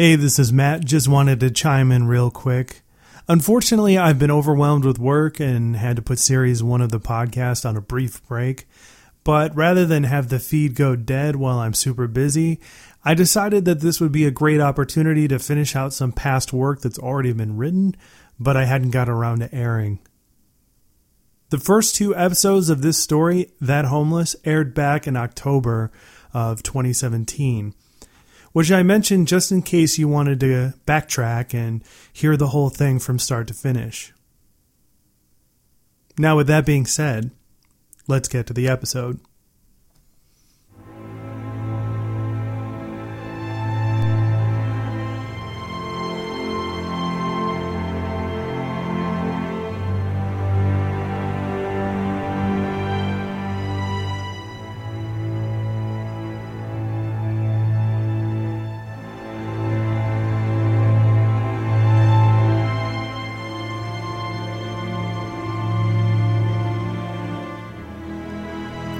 Hey, this is Matt. Just wanted to chime in real quick. Unfortunately, I've been overwhelmed with work and had to put series one of the podcast on a brief break. But rather than have the feed go dead while I'm super busy, I decided that this would be a great opportunity to finish out some past work that's already been written, but I hadn't got around to airing. The first two episodes of this story, That Homeless, aired back in October of 2017 which I mentioned just in case you wanted to backtrack and hear the whole thing from start to finish. Now, with that being said, let's get to the episode.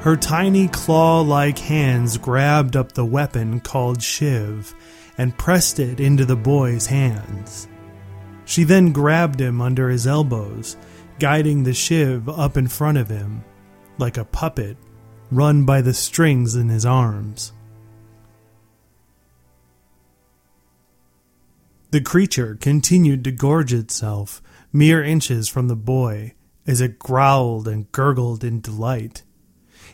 Her tiny claw like hands grabbed up the weapon called Shiv and pressed it into the boy's hands. She then grabbed him under his elbows, guiding the Shiv up in front of him, like a puppet run by the strings in his arms. The creature continued to gorge itself mere inches from the boy as it growled and gurgled in delight.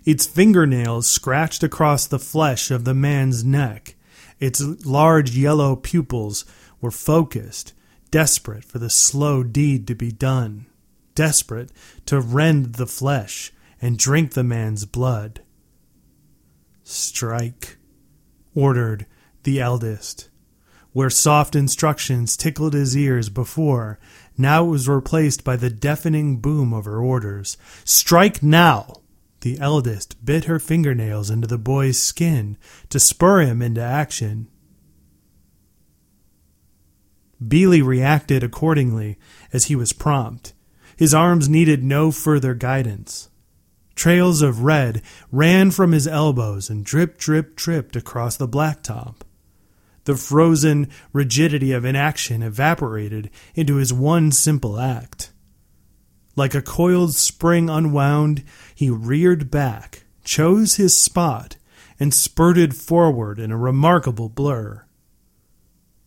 Its fingernails scratched across the flesh of the man's neck. Its large yellow pupils were focused, desperate for the slow deed to be done, desperate to rend the flesh and drink the man's blood. Strike, ordered the eldest. Where soft instructions tickled his ears before, now it was replaced by the deafening boom of her orders. Strike now! The eldest bit her fingernails into the boy's skin to spur him into action. Beely reacted accordingly as he was prompt. His arms needed no further guidance. Trails of red ran from his elbows and drip, drip, dripped across the blacktop. The frozen rigidity of inaction evaporated into his one simple act. Like a coiled spring unwound, he reared back, chose his spot, and spurted forward in a remarkable blur.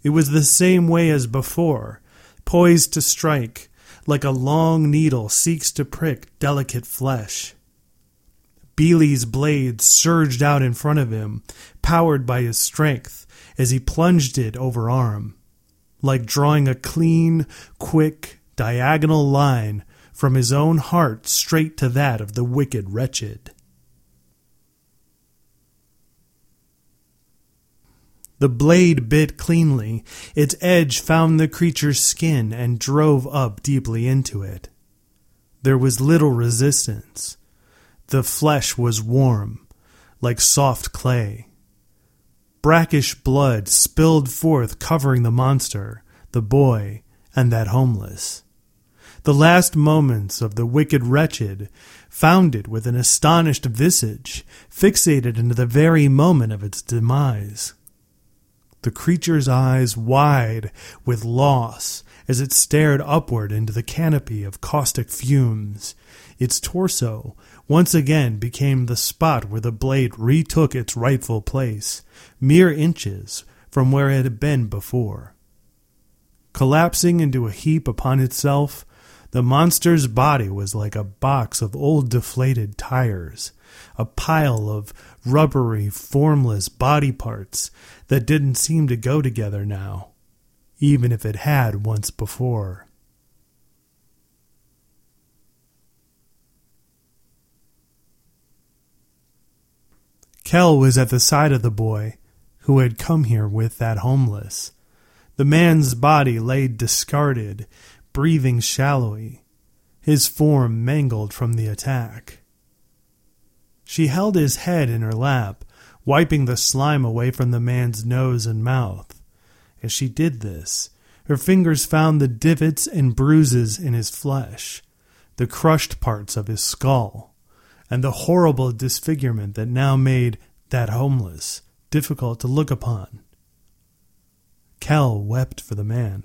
It was the same way as before, poised to strike, like a long needle seeks to prick delicate flesh. Beely's blade surged out in front of him, powered by his strength, as he plunged it over arm, like drawing a clean, quick, diagonal line from his own heart straight to that of the wicked wretched. The blade bit cleanly, its edge found the creature's skin and drove up deeply into it. There was little resistance. The flesh was warm, like soft clay. Brackish blood spilled forth, covering the monster, the boy, and that homeless the last moments of the wicked wretched, found it with an astonished visage, fixated into the very moment of its demise. The creature's eyes wide with loss as it stared upward into the canopy of caustic fumes. Its torso once again became the spot where the blade retook its rightful place, mere inches from where it had been before. Collapsing into a heap upon itself, the monster's body was like a box of old deflated tires, a pile of rubbery, formless body parts that didn't seem to go together now, even if it had once before. Kell was at the side of the boy who had come here with that homeless. The man's body lay discarded, breathing shallowly, his form mangled from the attack. She held his head in her lap, wiping the slime away from the man's nose and mouth. As she did this, her fingers found the divots and bruises in his flesh, the crushed parts of his skull and the horrible disfigurement that now made that homeless difficult to look upon. Kell wept for the man.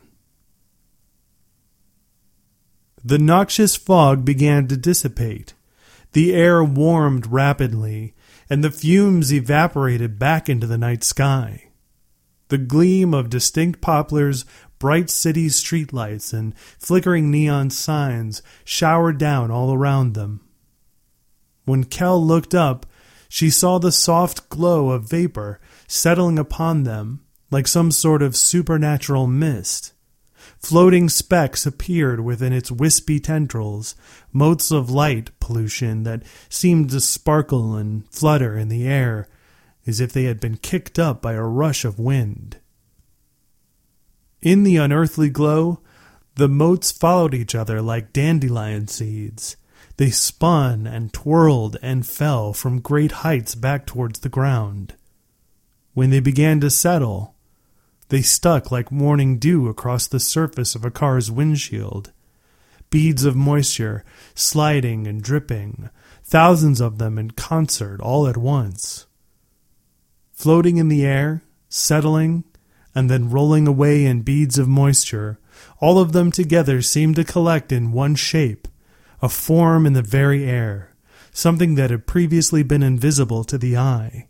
The noxious fog began to dissipate. The air warmed rapidly, and the fumes evaporated back into the night sky. The gleam of distinct poplars, bright city streetlights, and flickering neon signs showered down all around them. When Kell looked up, she saw the soft glow of vapor settling upon them like some sort of supernatural mist. Floating specks appeared within its wispy tendrils, motes of light pollution that seemed to sparkle and flutter in the air as if they had been kicked up by a rush of wind. In the unearthly glow, the motes followed each other like dandelion seeds, they spun and twirled and fell from great heights back towards the ground. When they began to settle, they stuck like morning dew across the surface of a car's windshield. Beads of moisture, sliding and dripping, thousands of them in concert all at once. Floating in the air, settling, and then rolling away in beads of moisture, all of them together seemed to collect in one shape, a form in the very air, something that had previously been invisible to the eye,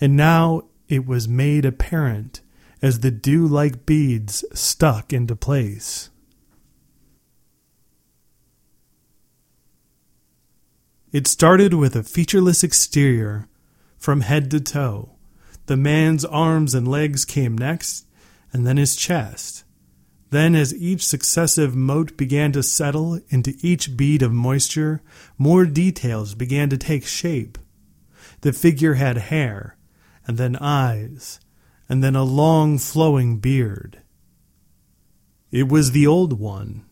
and now it was made apparent as the dew like beads stuck into place. It started with a featureless exterior from head to toe. The man's arms and legs came next, and then his chest. Then, as each successive mote began to settle into each bead of moisture, more details began to take shape. The figure had hair, and then eyes, and then a long flowing beard. It was the old one,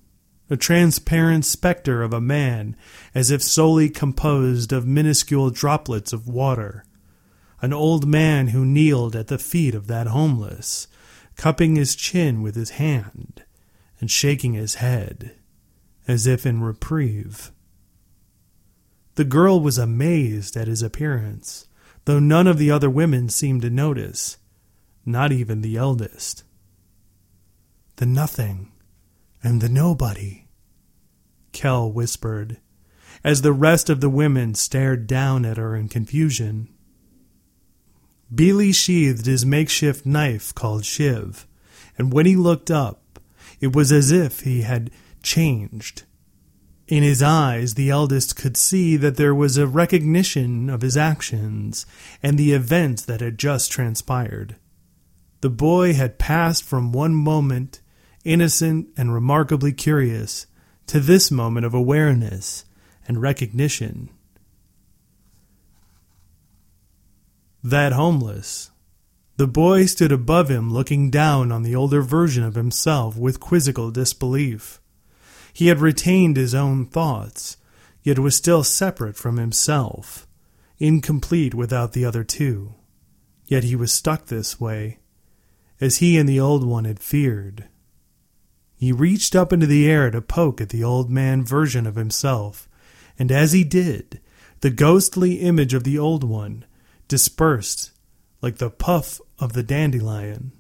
a transparent spectre of a man, as if solely composed of minuscule droplets of water. An old man who kneeled at the feet of that homeless, cupping his chin with his hand and shaking his head, as if in reprieve. The girl was amazed at his appearance, though none of the other women seemed to notice, not even the eldest. The nothing and the nobody, Kell whispered, as the rest of the women stared down at her in confusion. Beely sheathed his makeshift knife called Shiv, and when he looked up, it was as if he had changed. In his eyes, the eldest could see that there was a recognition of his actions and the events that had just transpired. The boy had passed from one moment, innocent and remarkably curious, to this moment of awareness and recognition. that homeless. The boy stood above him, looking down on the older version of himself with quizzical disbelief. He had retained his own thoughts, yet was still separate from himself, incomplete without the other two. Yet he was stuck this way, as he and the old one had feared. He reached up into the air to poke at the old man version of himself, and as he did, the ghostly image of the old one dispersed like the puff of the dandelion.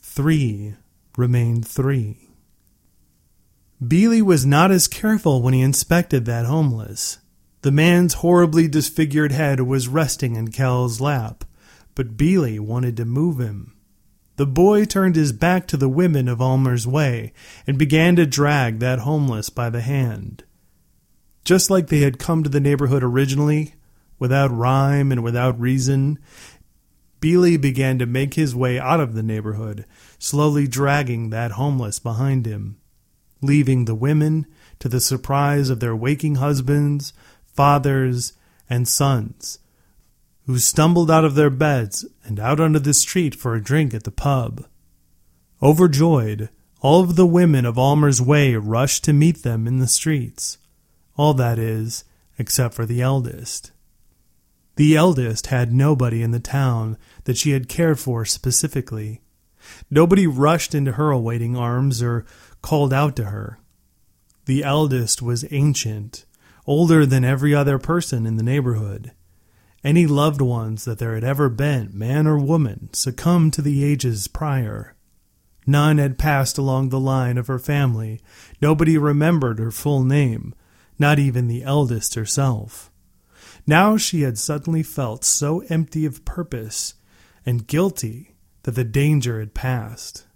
Three remained three. Beely was not as careful when he inspected that homeless. The man's horribly disfigured head was resting in Kell's lap, but Beale wanted to move him. The boy turned his back to the women of Almer's Way and began to drag that homeless by the hand. Just like they had come to the neighborhood originally, without rhyme and without reason, Beale began to make his way out of the neighborhood, slowly dragging that homeless behind him, leaving the women to the surprise of their waking husbands, fathers, and sons, who stumbled out of their beds and out onto the street for a drink at the pub. Overjoyed, all of the women of Almer's Way rushed to meet them in the streets. All that is, except for the eldest. The eldest had nobody in the town that she had cared for specifically. Nobody rushed into her awaiting arms or called out to her. The eldest was ancient, older than every other person in the neighborhood. Any loved ones that there had ever been, man or woman, succumbed to the ages prior. None had passed along the line of her family. Nobody remembered her full name, not even the eldest herself. Now she had suddenly felt so empty of purpose and guilty that the danger had passed.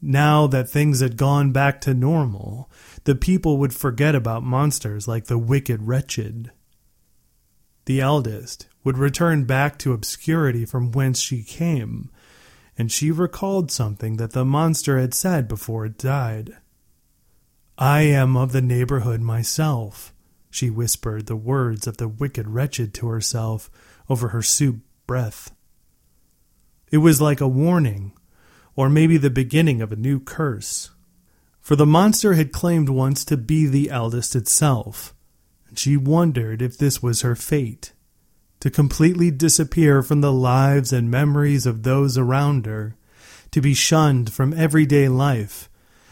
Now that things had gone back to normal, the people would forget about monsters like the wicked wretched. The eldest would return back to obscurity from whence she came, and she recalled something that the monster had said before it died. I am of the neighborhood myself, she whispered the words of the wicked wretched to herself over her soup breath. It was like a warning, or maybe the beginning of a new curse. For the monster had claimed once to be the eldest itself, and she wondered if this was her fate to completely disappear from the lives and memories of those around her, to be shunned from everyday life,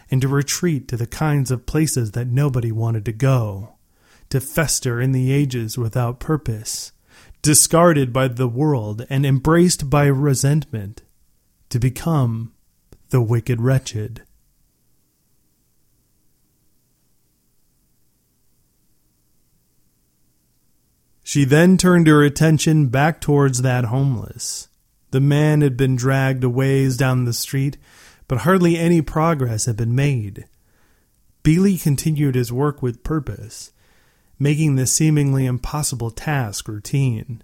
and to retreat to the kinds of places that nobody wanted to go to fester in the ages without purpose, discarded by the world and embraced by resentment, to become the wicked wretched. She then turned her attention back towards that homeless. The man had been dragged a ways down the street, but hardly any progress had been made. Beely continued his work with purpose making the seemingly impossible task routine.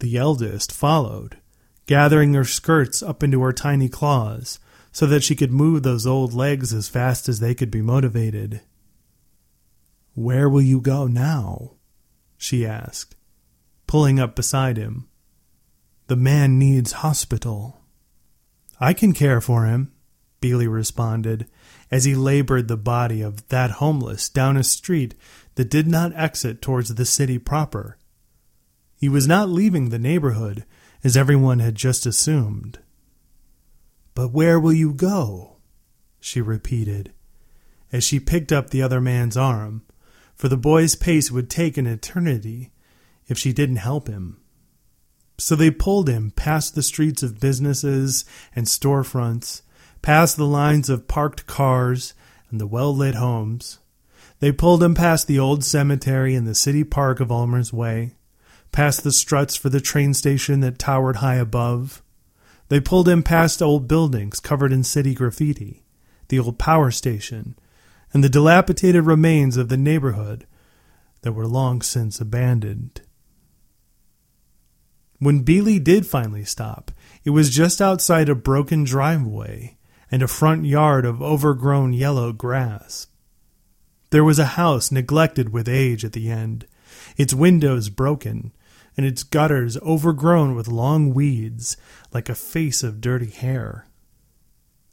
The eldest followed, gathering her skirts up into her tiny claws so that she could move those old legs as fast as they could be motivated. Where will you go now? She asked, pulling up beside him. The man needs hospital. I can care for him, Beely responded as he labored the body of that homeless down a street that did not exit towards the city proper. He was not leaving the neighborhood, as everyone had just assumed. But where will you go? she repeated, as she picked up the other man's arm, for the boy's pace would take an eternity if she didn't help him. So they pulled him past the streets of businesses and storefronts, past the lines of parked cars and the well lit homes, they pulled him past the old cemetery and the city park of Almer's Way, past the struts for the train station that towered high above. They pulled him past old buildings covered in city graffiti, the old power station, and the dilapidated remains of the neighborhood that were long since abandoned. When Beely did finally stop, it was just outside a broken driveway and a front yard of overgrown yellow grass. There was a house neglected with age at the end, its windows broken, and its gutters overgrown with long weeds like a face of dirty hair.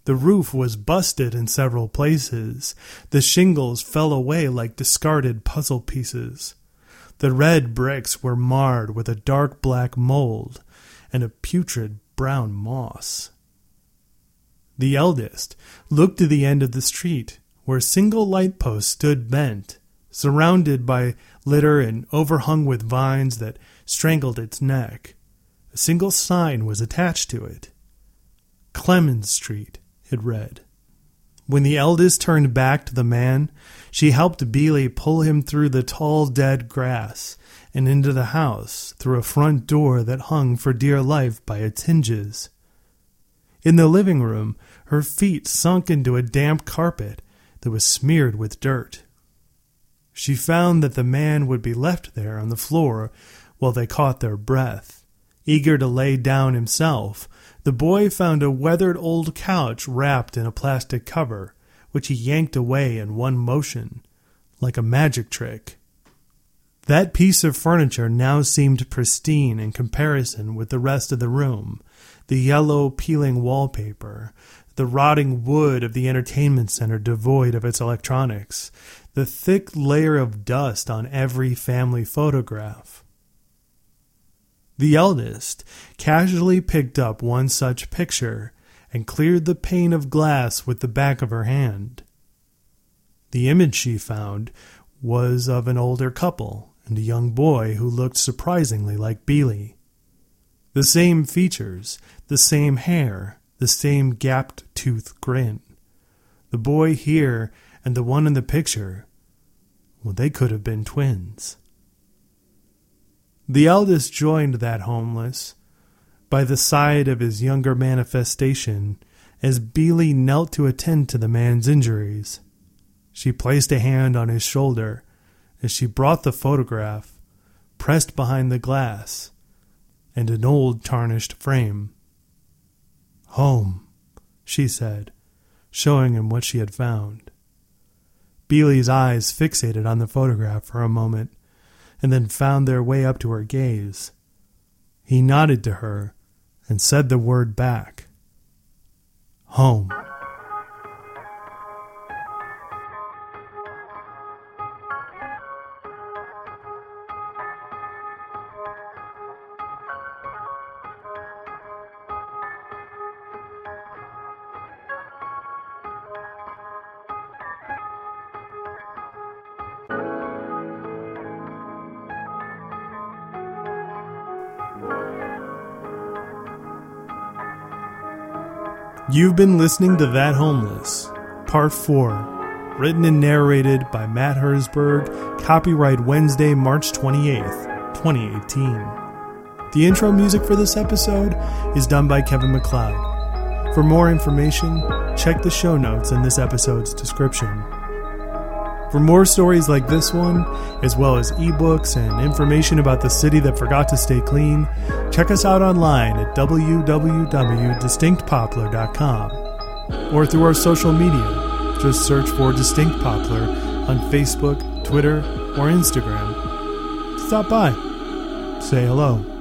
The roof was busted in several places. The shingles fell away like discarded puzzle pieces. The red bricks were marred with a dark black mold and a putrid brown moss. The eldest looked to the end of the street where a single light post stood bent, surrounded by litter and overhung with vines that strangled its neck. A single sign was attached to it. Clemens Street, it read. When the eldest turned back to the man, she helped Beely pull him through the tall dead grass and into the house through a front door that hung for dear life by its hinges. In the living room, her feet sunk into a damp carpet that was smeared with dirt. she found that the man would be left there on the floor while they caught their breath. Eager to lay down himself, the boy found a weathered old couch wrapped in a plastic cover, which he yanked away in one motion, like a magic trick. That piece of furniture now seemed pristine in comparison with the rest of the room the yellow peeling wallpaper, the rotting wood of the entertainment center devoid of its electronics, the thick layer of dust on every family photograph. The eldest casually picked up one such picture and cleared the pane of glass with the back of her hand. The image she found was of an older couple and a young boy who looked surprisingly like Beely. The same features, the same hair, the same gapped tooth grin. The boy here and the one in the picture, well, they could have been twins. The eldest joined that homeless by the side of his younger manifestation as Beely knelt to attend to the man's injuries. She placed a hand on his shoulder as she brought the photograph, pressed behind the glass, and an old tarnished frame. Home, she said, showing him what she had found. Beely's eyes fixated on the photograph for a moment, and then found their way up to her gaze. He nodded to her and said the word back Home. You've been listening to That Homeless, Part 4, written and narrated by Matt Herzberg, copyright Wednesday, March 28th, 2018. The intro music for this episode is done by Kevin MacLeod. For more information, check the show notes in this episode's description. For more stories like this one, as well as ebooks and information about the city that forgot to stay clean, check us out online at www.distinctpoplar.com or through our social media. Just search for Distinct Poplar on Facebook, Twitter, or Instagram. Stop by. Say hello.